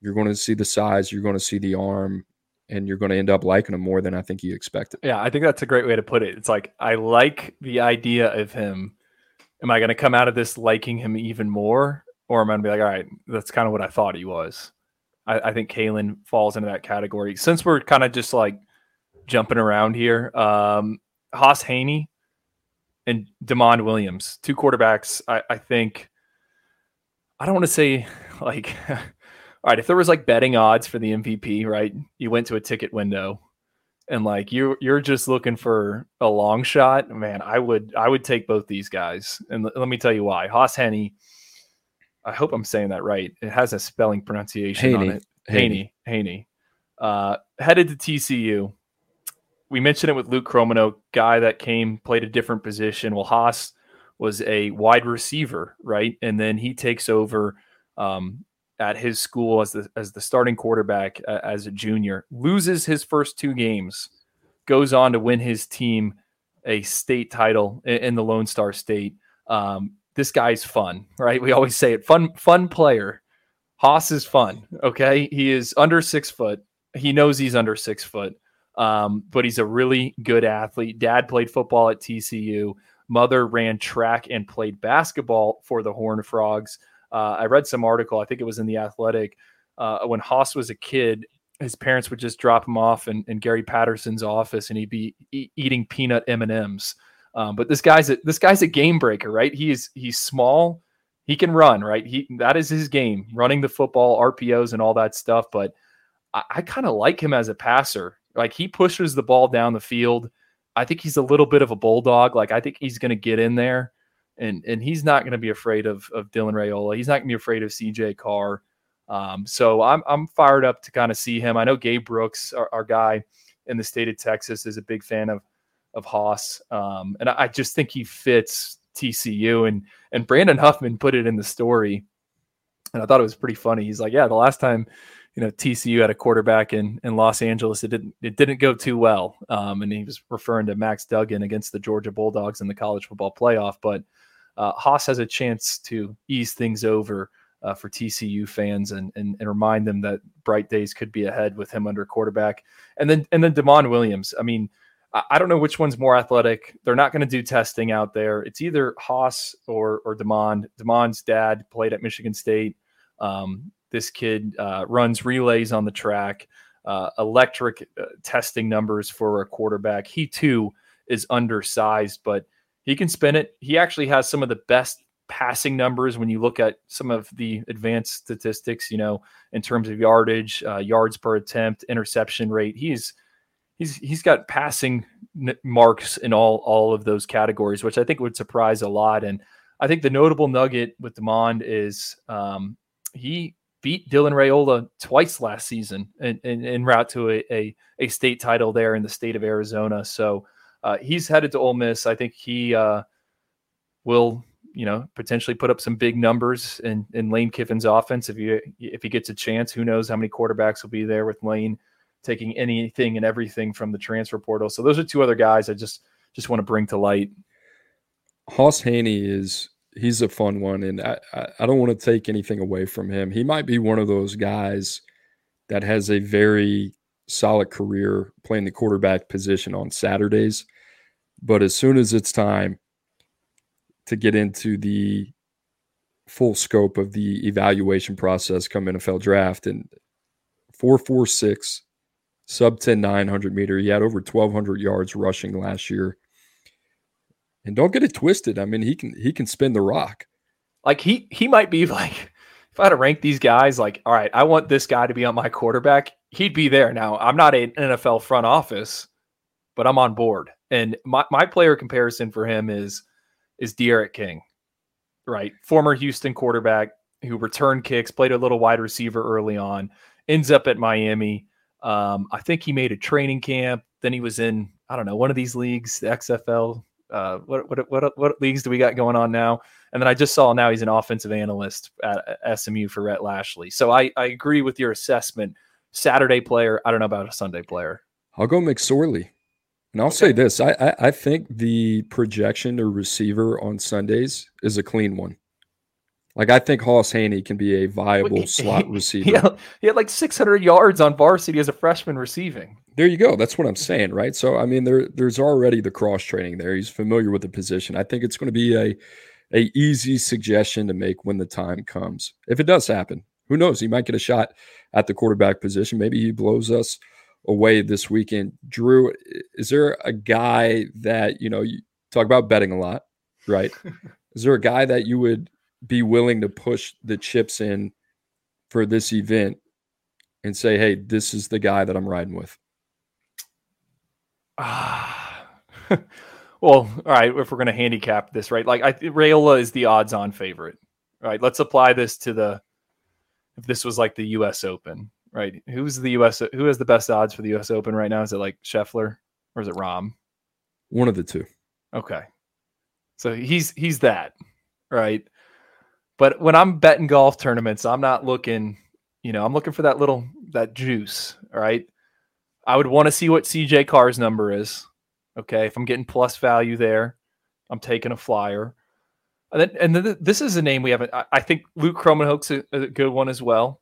You're going to see the size, you're going to see the arm, and you're going to end up liking him more than I think you expected. Yeah, I think that's a great way to put it. It's like I like the idea of him. Am I going to come out of this liking him even more, or am I going to be like, all right, that's kind of what I thought he was? I, I think Kaelin falls into that category. Since we're kind of just like jumping around here, um, Hauss Hejny and Demond Williams, two quarterbacks. I, I think I don't want to say like, all right, if there was like betting odds for the MVP, right? You went to a ticket window and like you you're just looking for a long shot, man. I would I would take both these guys, and l- let me tell you why. Hauss Hejny, I hope I'm saying that right. It has a spelling pronunciation on Haney. it. Haney. Haney. Uh, headed to TCU. We mentioned it with Luke Kromenhoek, guy that came, played a different position. Well, Hauss was a wide receiver, right? And then he takes over um, at his school as the as the starting quarterback uh, as a junior. Loses his first two games, goes on to win his team a state title in, in the Lone Star State. Um, this guy's fun, right? We always say it. Fun, fun player. Hauss is fun. Okay, he is under six foot. He knows he's under six foot, um, but he's a really good athlete. Dad played football at TCU. Mother ran track and played basketball for the Horned Frogs. Uh, I read some article. I think it was in the Athletic. Uh, when Hauss was a kid, his parents would just drop him off in, in Gary Patterson's office, and he'd be e- eating peanut M and M's. Um, but this guy's a, this guy's a game breaker, right? He's he's small, he can run, right? He that is his game, running the football, RPOs, and all that stuff. But I, I kind of like him as a passer. Like he pushes the ball down the field. I think he's a little bit of a bulldog. Like I think he's going to get in there, and and he's not going to be afraid of of Dylan Raiola. He's not going to be afraid of CJ Carr. Um, so I'm I'm fired up to kind of see him. I know Gabe Brooks, our, our guy in the state of Texas, is a big fan of of Hauss, um, and I, I just think he fits TCU. And and Brandon Huffman put it in the story, and I thought it was pretty funny. He's like, "Yeah, the last time." You know, TCU had a quarterback in, in Los Angeles. It didn't it didn't go too well, um, and he was referring to Max Duggan against the Georgia Bulldogs in the college football playoff. But uh, Hauss has a chance to ease things over uh, for TCU fans and, and and remind them that bright days could be ahead with him under quarterback. And then and then Demond Williams. I mean, I, don't know which one's more athletic. They're not going to do testing out there. It's either Hauss or or Demond. Demond's dad played at Michigan State. Um, this kid uh, runs relays on the track. Uh, electric uh, testing numbers for a quarterback. He too is undersized, but he can spin it. He actually has some of the best passing numbers when you look at some of the advanced statistics, you know, in terms of yardage, uh, yards per attempt, interception rate. He's he's he's got passing marks in all all of those categories, which I think would surprise a lot. And I think the notable nugget with Demond is um, he beat Dylan Raiola twice last season in, in, in route to a, a, a state title there in the state of Arizona. So uh, he's headed to Ole Miss. I think he uh, will you know potentially put up some big numbers in in Lane Kiffin's offense if you if he gets a chance. Who knows how many quarterbacks will be there with Lane taking anything and everything from the transfer portal. So those are two other guys I just just want to bring to light. Hauss Hejny is he's a fun one, and I, I, don't want to take anything away from him. He might be one of those guys that has a very solid career playing the quarterback position on Saturdays, but as soon as it's time to get into the full scope of the evaluation process come NFL draft and 446 sub 10 900 meter he had over 1200 yards rushing last year and don't get it twisted i mean he can he can spin the rock like he he might be like if i had to rank these guys like all right i want this guy to be on my quarterback he'd be there now i'm not an nfl front office but i'm on board and my, my player comparison for him is is D'Eriq King, right? Former Houston quarterback who returned kicks, played a little wide receiver early on, ends up at Miami. Um, I think he made a training camp. Then he was in, I don't know, one of these leagues, the XFL. Uh, what, what, what, what leagues do we got going on now? And then I just saw now he's an offensive analyst at SMU for Rhett Lashlee. So I, I agree with your assessment. Saturday player. I don't know about a Sunday player. I'll go McSorley. And I'll okay. say this: I, I, I think the projection or receiver on Sundays is a clean one. Like I think Hauss Hejny can be a viable he, slot receiver. He had, he had like 600 yards on varsity as a freshman receiving. There you go. That's what I'm saying, right? So I mean, there there's already the cross training there. He's familiar with the position. I think it's going to be a a easy suggestion to make when the time comes. If it does happen, who knows? He might get a shot at the quarterback position. Maybe he blows us away this weekend. Drew, is there a guy that, you know, you talk about betting a lot, right? is there a guy that you would be willing to push the chips in for this event and say, hey, this is the guy that I'm riding with? Ah. well, all right. If we're going to handicap this, right? Like, I, Raiola is the odds on favorite, right? Let's apply this to the, if this was like the US Open, right? Who's the U.S. Who has the best odds for the U.S. Open right now? Is it like Scheffler or is it Rahm? One of the two. Okay, so he's he's that, right? But when I'm betting golf tournaments, I'm not looking, you know, I'm looking for that little that juice. All right, I would want to see what CJ Carr's number is. Okay, if I'm getting plus value there, I'm taking a flyer. And then, and then this is a name we haven't. I, I think Luke Kromenhoek's a, a good one as well.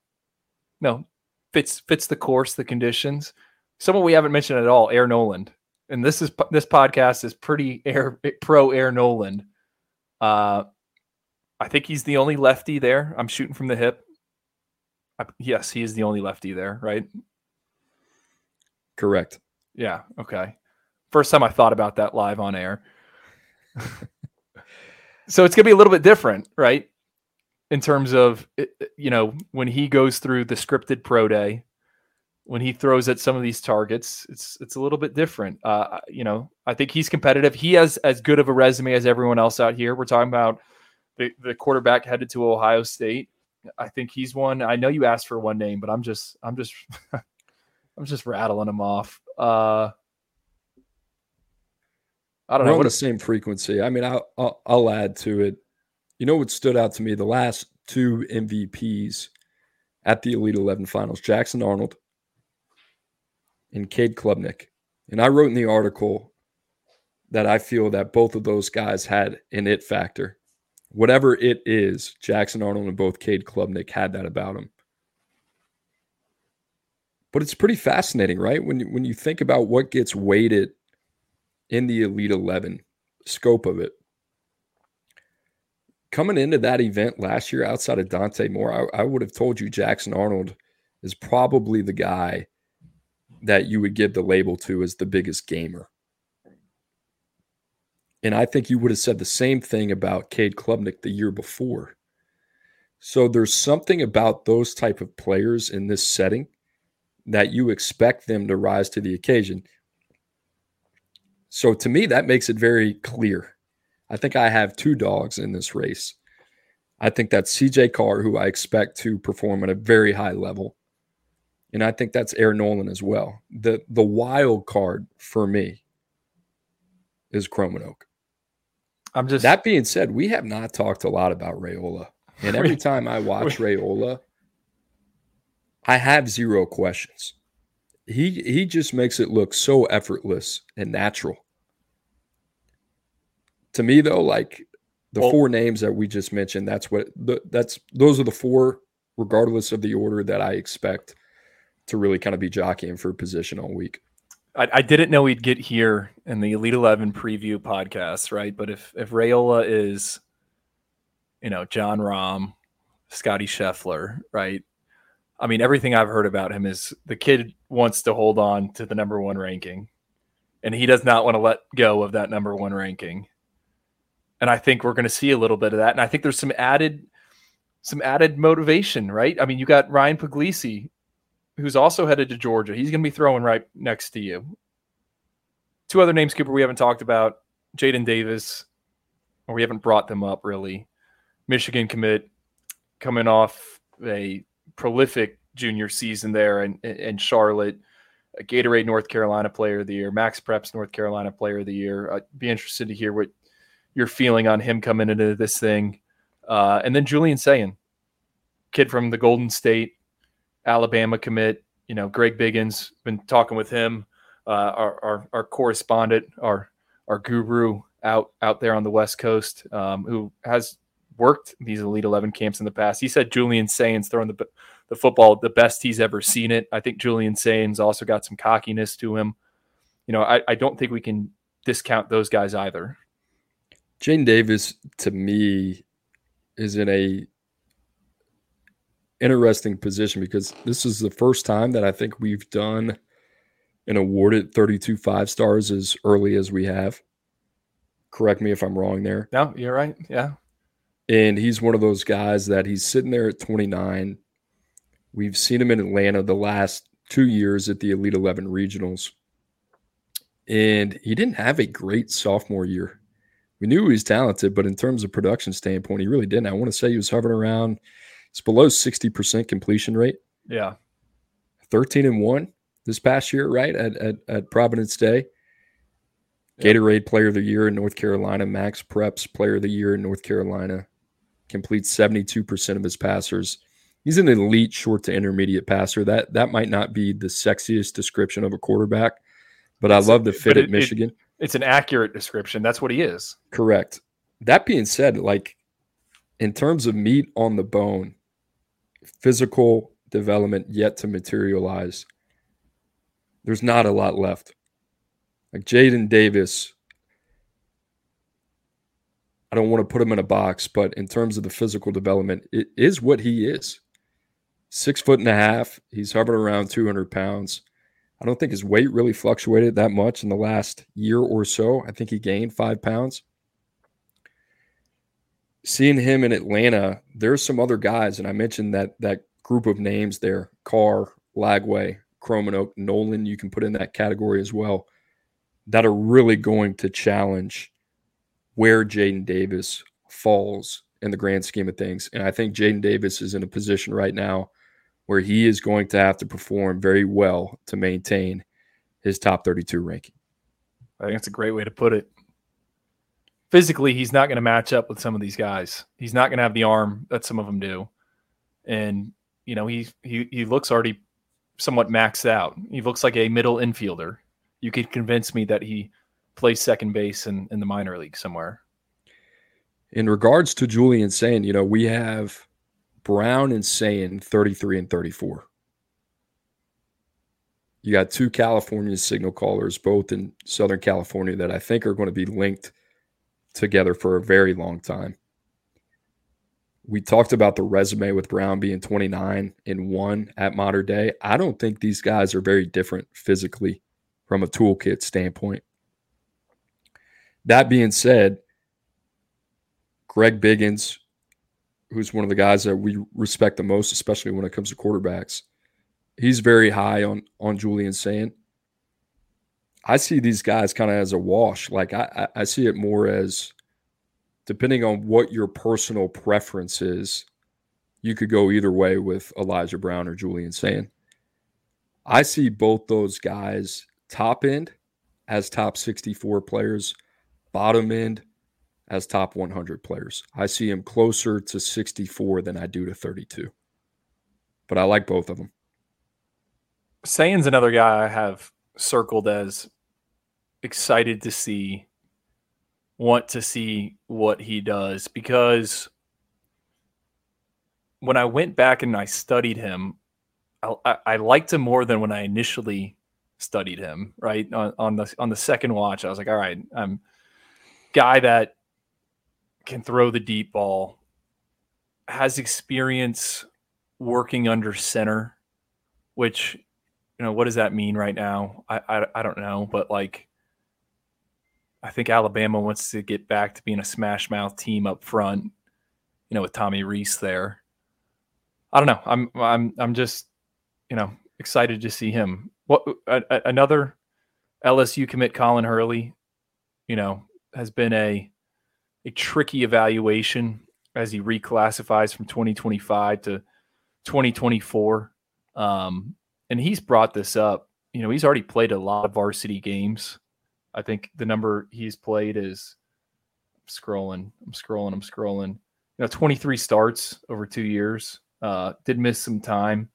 No, fits fits the course, the conditions. Someone we haven't mentioned at all, Air Noland, and this is this podcast is pretty air pro Air Noland. Uh, I think he's the only lefty there. I'm shooting from the hip. I, yes, he is the only lefty there, right? Correct. Yeah. Okay. First time I thought about that live on air. so it's gonna be a little bit different, right? in terms of you know when he goes through the scripted pro day when he throws at some of these targets it's it's a little bit different uh, you know i think he's competitive he has as good of a resume as everyone else out here we're talking about the, the quarterback headed to ohio state i think he's one i know you asked for one name but i'm just i'm just i'm just rattling them off uh I don't We're know. what the same frequency. I mean, I'll, I'll, I'll add to it you know what stood out to me? The last two MVPs at the Elite 11 finals Jackson Arnold and Cade Klubnik. And I wrote in the article that I feel that both of those guys had an it factor. Whatever it is, Jackson Arnold and both Cade Klubnik had that about him. But it's pretty fascinating, right? When you, when you think about what gets weighted in the Elite 11 scope of it, coming into that event last year outside of Dante Moore, I, I, would have told you Jackson Arnold is probably the guy that you would give the label to as the biggest gamer. And I think you would have said the same thing about Cade Klubnik the year before. So there's something about those type of players in this setting that you expect them to rise to the occasion. So to me, that makes it very clear. I think I have two dogs in this race. I think that's CJ Carr, who I expect to perform at a very high level. And I think that's Air Noland as well. The the wild card for me is Kromenhoek. I'm just That being said, we have not talked a lot about Raiola. And every time I watch Raiola, I have zero questions. He he just makes it look so effortless and natural. To me though, like the Well- four names that we just mentioned, that's what the, that's those are the four regardless of the order that I expect to really kind of be jockeying for position all week. I, I didn't know we'd get here in the Elite Eleven preview podcast, right? But if if Raiola is, you know, Jon Rahm, Scotty Scheffler, right? I mean, everything I've heard about him is the kid wants to hold on to the number one ranking, and he does not want to let go of that number one ranking. And I think we're going to see a little bit of that, and I think there's some added, some added motivation, right? I mean, you got Ryan Puglisi who's also headed to Georgia. He's going to be throwing right next to you. Two other names, Cooper, we haven't talked about Jadyn Davis, or we haven't brought them up really. Michigan commit coming off a prolific junior season there in, in Charlotte. A Gatorade North Carolina Player of the Year, MaxPreps North Carolina Player of the Year. I'd be interested to hear what you're feeling on him coming into this thing. Uh, and then Julian Sayin, kid from the Golden State Alabama commit. You know, Greg Biggins been talking with him, uh, our, our our correspondent, our our guru out out there on the West Coast, um, who has worked these Elite Eleven camps in the past. He said Julian Sayin's throwing the the football the best he's ever seen it. I think Julian Sayin's also got some cockiness to him. You know, I, I don't think we can discount those guys either. Jadyn Davis to me is in a interesting position because this is the first time that I think we've done and awarded 32 five stars as early as we have. Correct me if I'm wrong there. No, you're right. Yeah. And he's one of those guys that he's sitting there at 29. We've seen him in Atlanta the last two years at the Elite 11 regionals. And he didn't have a great sophomore year. We knew he was talented, but in terms of production standpoint, he really didn't. I want to say he was hovering around, it's below 60% completion rate, Yeah. 13 and 1 this past year, right? At, at, at Providence Day. Gatorade Player of the Year in North Carolina, MaxPreps Player of the Year in North Carolina, completes 72% of his passers. He's an elite short to intermediate passer. That that might not be the sexiest description of a quarterback, but I It's- love the fit at it- it- Michigan. It's an accurate description. That's what he is. Correct. That being said, like in terms of meat on the bone, physical development yet to materialize, there's not a lot left. Like Jadyn Davis, I don't want to put him in a box, but in terms of the physical development, it is what he is. Six foot and a half. He's hovered around 200 pounds. I don't think his weight really fluctuated that much in the last year or so. I think he gained five pounds. Seeing him in Atlanta, there's some other guys, and I mentioned that that group of names there: Carr, Lagway, Kromenhoek, Noland. You can put in that category as well. That are really going to challenge where Jadyn Davis falls in the grand scheme of things. And I think Jadyn Davis is in a position right now where he is going to have to perform very well to maintain his top 32 ranking. I think that's a great way to put it. Physically, he's not going to match up with some of these guys. He's not going to have the arm that some of them do, and you know he he he looks already somewhat maxed out. He looks like a middle infielder. You could convince me that he plays second base in, in the minor league somewhere. In regards to Julian Sayin, you know, we have Brown and Sayin 33 and 34. You got two California signal callers, both in Southern California, that I think are going to be linked together for a very long time. We talked about the resume with Brown being 29 and 1 at Mater Dei. I don't think these guys are very different physically from a toolkit standpoint. That being said, Greg Biggins, who's one of the guys that we respect the most, especially when it comes to quarterbacks, he's very high on on Julian Sayin. I see these guys kind of as a wash. Like I, I see it more as depending on what your personal preference is, you could go either way with Elijah Brown or Julian Sayin. I see both those guys top end as top 64 players, bottom end as top 100 players. I see him closer to 64 than I do to 32. But I like both of them. Sayin's another guy I have circled as excited to see, want to see what he does because when I went back and I studied him, I, I, liked him more than when I initially studied him. Right on, on the on the second watch, I was like, all right, I'm guy that can throw the deep ball, has experience working under center, which you know what does that mean right now? I I, I don't know, but like. I think Alabama wants to get back to being a smash mouth team up front, you know, with Tommy Rees there. I don't know. I'm I'm I'm just you know excited to see him. What a, a, another LSU commit Colin Hurley, you know, has been a a tricky evaluation as he reclassifies from 2025 to 2024. Um, and he's brought this up. You know, he's already played a lot of varsity games. I think the number he's played is I'm scrolling, I'm scrolling, I'm scrolling. You know, 23 starts over two years. Uh, did miss some time.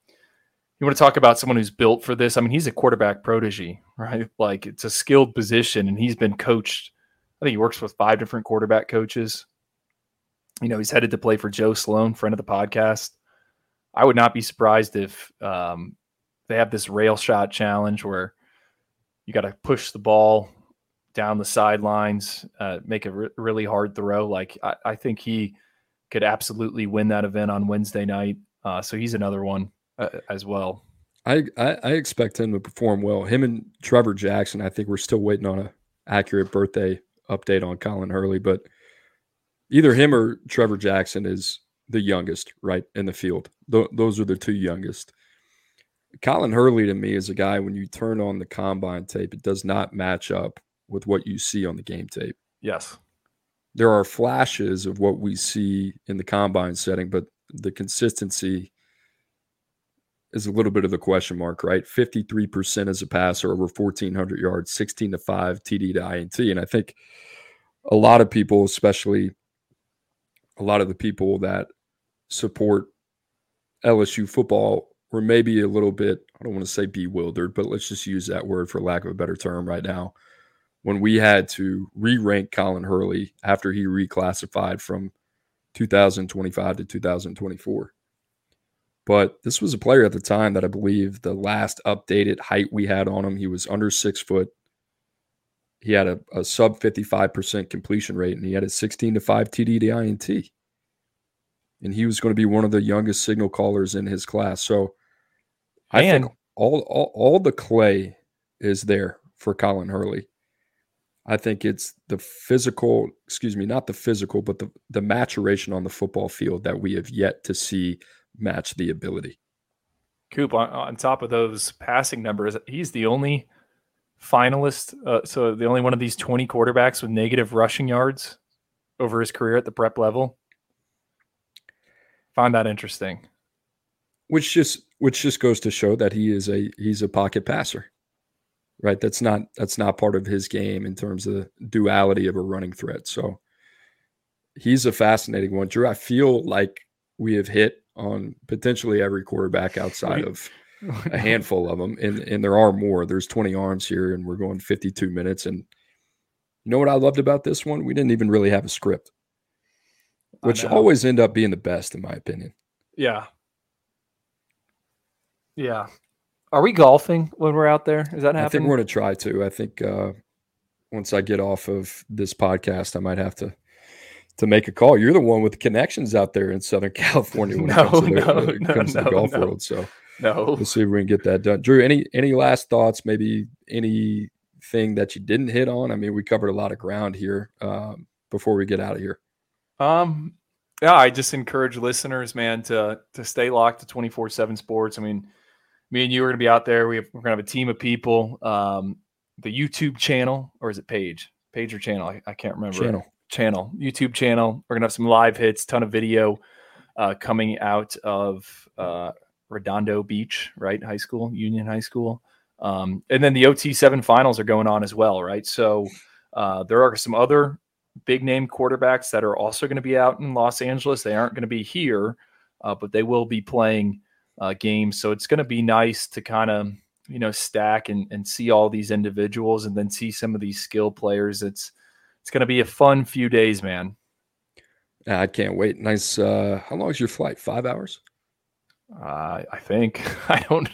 You want to talk about someone who's built for this? I mean, he's a quarterback protege, right? Like it's a skilled position, and he's been coached. I think he works with five different quarterback coaches. You know, he's headed to play for Joe Sloan, friend of the podcast. I would not be surprised if um, they have this rail shot challenge where you got to push the ball down the sidelines, uh, make a re- really hard throw. Like I, I, think he could absolutely win that event on Wednesday night. Uh, so he's another one uh, as well. I, I, I expect him to perform well. Him and Trevor Jackson. I think we're still waiting on a accurate birthday update on Colin Hurley, but either him or Trevor Jackson is the youngest, right in the field. Th- those are the two youngest. Colin Hurley to me is a guy when you turn on the combine tape, it does not match up with what you see on the game tape. Yes. There are flashes of what we see in the combine setting, but the consistency is a little bit of a question mark, right? 53% as a passer, over 1,400 yards, 16 to 5 TD to INT. And I think a lot of people, especially a lot of the people that support LSU football, were maybe a little bit, I don't want to say bewildered, but let's just use that word for lack of a better term right now. When we had to re rank Colin Hurley after he reclassified from 2025 to 2024. But this was a player at the time that I believe the last updated height we had on him, he was under six foot. He had a, a sub 55% completion rate and he had a 16 to 5 TD to INT. And he was going to be one of the youngest signal callers in his class. So I and, think all, all, all the clay is there for Colin Hurley. I think it's the physical, excuse me, not the physical, but the, the maturation on the football field that we have yet to see match the ability. Coop, on, on top of those passing numbers, he's the only finalist. Uh, so the only one of these 20 quarterbacks with negative rushing yards over his career at the prep level. Find that interesting. Which just which just goes to show that he is a he's a pocket passer. Right? That's not that's not part of his game in terms of the duality of a running threat. So he's a fascinating one. Drew, I feel like we have hit on potentially every quarterback outside of a handful of them. And, and there are more. There's 20 arms here, and we're going 52 minutes. And you know what I loved about this one? We didn't even really have a script, which always end up being the best, in my opinion. Yeah. Yeah. Are we golfing when we're out there? Is that happening? I think we're going to try to. I think uh, once I get off of this podcast, I might have to to make a call. You're the one with the connections out there in Southern California when no, it comes to the, no, no, comes to the golf world. So no, we'll see if we can get that done. Drew, any any last thoughts? Maybe anything that you didn't hit on? I mean, we covered a lot of ground here um, before we get out of here. Um, yeah, I just encourage listeners, man, to to stay locked to twenty four seven sports. I mean, me and you are going to be out there. We have, we're going to have a team of people. Um, the YouTube channel, or is it page? Page or channel? I, I can't remember. Channel. Channel. YouTube channel. We're going to have some live hits, ton of video uh, coming out of uh, Redondo Beach, right? High school, Union High School. Um, and then the OT7 finals are going on as well, right? So uh, there are some other big name quarterbacks that are also going to be out in Los Angeles. They aren't going to be here, uh, but they will be playing uh, games. So it's going to be nice to kind of you know stack and, and see all these individuals and then see some of these skill players. It's it's going to be a fun few days, man. I can't wait. Nice. Uh, how long is your flight? Five hours? Uh, I think I don't.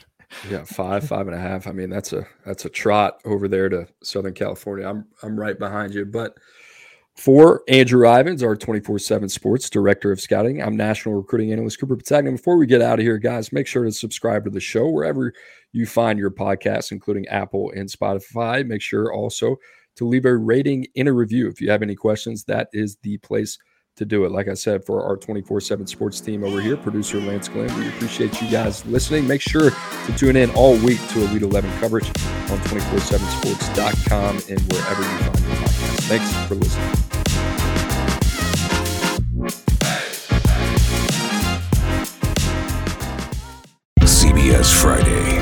Yeah, five, five and a half. I mean, that's a that's a trot over there to Southern California. I'm I'm right behind you. But for Andrew Ivins, our 24-7 sports director of scouting, I'm national recruiting analyst Cooper Petagna. Before we get out of here, guys, make sure to subscribe to the show wherever you find your podcasts, including Apple and Spotify. Make sure also to leave a rating and a review. If you have any questions, that is the place to do it. Like I said, for our 24 7 sports team over here, producer Lance Glenn, we appreciate you guys listening. Make sure to tune in all week to Elite 11 coverage on 247sports.com and wherever you find. Thanks for listening. CBS Friday.